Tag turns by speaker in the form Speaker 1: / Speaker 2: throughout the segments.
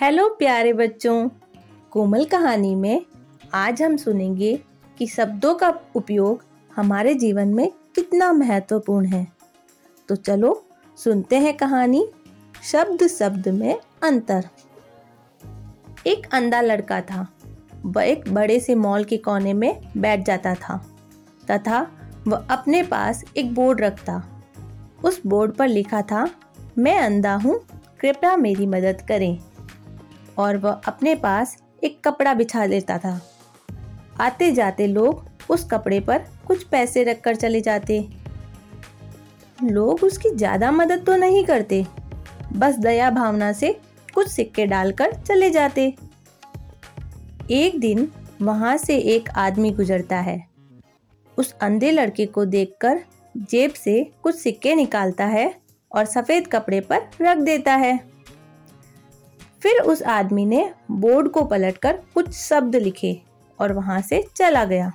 Speaker 1: Hello प्यारे बच्चों, कोमल कहानी में आज हम सुनेंगे कि शब्दों का उपयोग हमारे जीवन में कितना महत्वपूर्ण है। तो चलो सुनते हैं कहानी, शब्द शब्द में अंतर। एक अंधा लड़का था। वह एक बड़े से मॉल के कोने में बैठ जाता था, तथा वह अपने पास एक बोर्ड रखता। उस बोर्ड पर लिखा था, मैं अंधा हूँ, कृपया मेरी मदद करें। और वह अपने पास एक कपड़ा बिछा देता था। आते जाते लोग उस कपड़े पर कुछ पैसे रखकर चले जाते। लोग उसकी ज़्यादा मदद तो नहीं करते, बस दया भावना से कुछ सिक्के डालकर चले जाते। एक दिन वहाँ से एक आदमी गुजरता है। उस अंधे लड़के को देखकर जेब से कुछ सिक्के निकालता है और सफ़ेद कपड़े पर रख देता है। फिर उस आदमी ने बोर्ड को पलटकर कुछ शब्द लिखे और वहाँ से चला गया।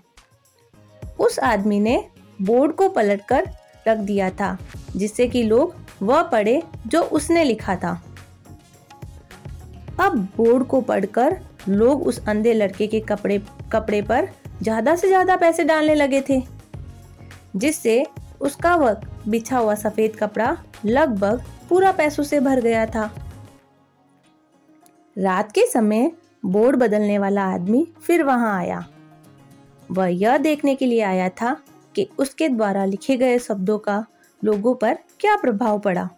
Speaker 1: उस आदमी ने बोर्ड को पलटकर रख दिया था, जिससे कि लोग वह पढ़े जो उसने लिखा था। अब बोर्ड को पढ़कर लोग उस अंधे लड़के के कपड़े कपड़े पर ज़्यादा से ज़्यादा पैसे डालने लगे थे, जिससे उसका वह बिछा हुआ सफ़ेद कपड़ा लगभग पूरा पैसों से भर गया था। रात के समय बोर्ड बदलने वाला आदमी फिर वहाँ आया। वह यह देखने के लिए आया था कि उसके द्वारा लिखे गए शब्दों का लोगों पर क्या प्रभाव पड़ा।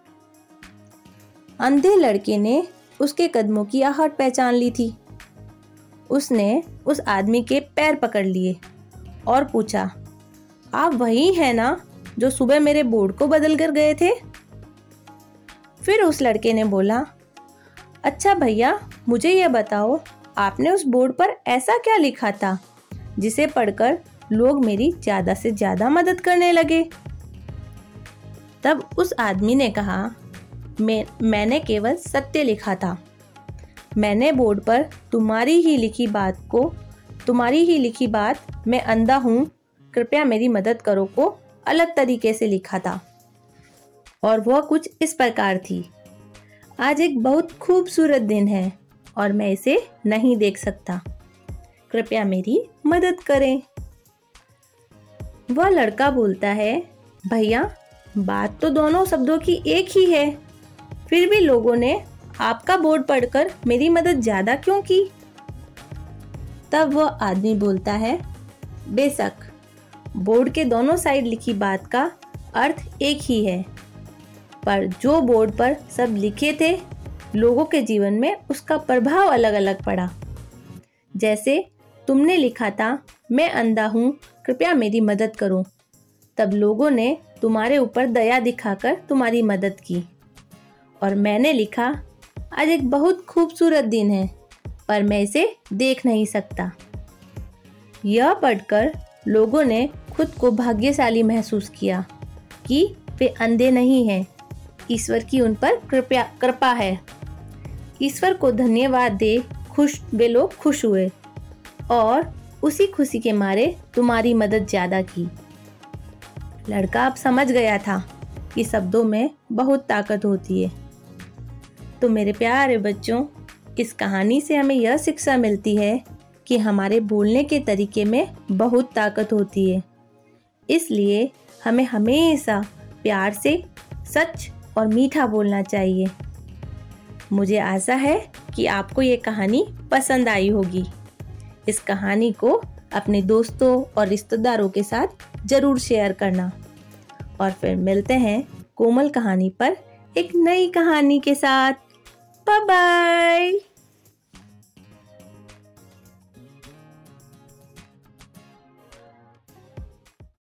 Speaker 1: अंधे लड़के ने उसके कदमों की आहट पहचान ली थी। उसने उस आदमी के पैर पकड़ लिए और पूछा, आप वही हैं ना जो सुबह मेरे बोर्ड को बदल कर गए थे? फिर उस लड़के ने बोला अच्छा भैया, मुझे यह बताओ, आपने उस बोर्ड पर ऐसा क्या लिखा था, जिसे पढ़कर लोग मेरी ज़्यादा से ज़्यादा मदद करने लगे? तब उस आदमी ने कहा, मैं, मैंने केवल सत्य लिखा था। मैंने बोर्ड पर तुम्हारी ही लिखी बात को, तुम्हारी ही लिखी बात मैं अंधा हूँ, कृपया मेरी मदद करो को अलग तरीके से लिखा था। और वह कुछ इस प्रकार थी। आज एक बहुत खूबसूरत दिन है और मैं इसे नहीं देख सकता। कृपया मेरी मदद करें। वह लड़का बोलता है, भैया, बात तो दोनों शब्दों की एक ही है। फिर भी लोगों ने आपका बोर्ड पढ़कर मेरी मदद ज़्यादा क्यों की? तब वह आदमी बोलता है, बेशक, बोर्ड के दोनों साइड लिखी बात का अर्थ एक ही है। पर जो बोर्ड पर सब लिखे थे, लोगों के जीवन में उसका प्रभाव अलग अलग पड़ा। जैसे, तुमने लिखा था, मैं अंधा हूँ, कृपया मेरी मदद करो। तब लोगों ने तुम्हारे ऊपर दया दिखाकर तुम्हारी मदद की। और मैंने लिखा, आज एक बहुत खूबसूरत दिन है, पर मैं इसे देख नहीं सकता यह पढ़कर लोगों ने खुद को भाग्यशाली महसूस किया कि वे अंधे नहीं हैं। ईश्वर की उन पर कृपया, कृपा है। ईश्वर को धन्यवाद दे, खुश, वे लोग खुश हुए। और उसी खुशी के मारे तुम्हारी मदद ज़्यादा की। लड़का अब समझ गया था कि शब्दों में बहुत ताकत होती है। तो मेरे प्यारे बच्चों, इस कहानी से हमें यह शिक्षा मिलती है कि हमारे बोलने के तरीके में बहुत ताकत होती है। इसलिए हमें हमेशा प्यार से सच और मीठा बोलना चाहिए। मुझे आशा है कि आपको ये कहानी पसंद आई होगी। इस कहानी को अपने दोस्तों और रिश्तेदारों के साथ ज़रूर शेयर करना। और फिर मिलते हैं कोमल कहानी पर एक नई कहानी के साथ। Bye bye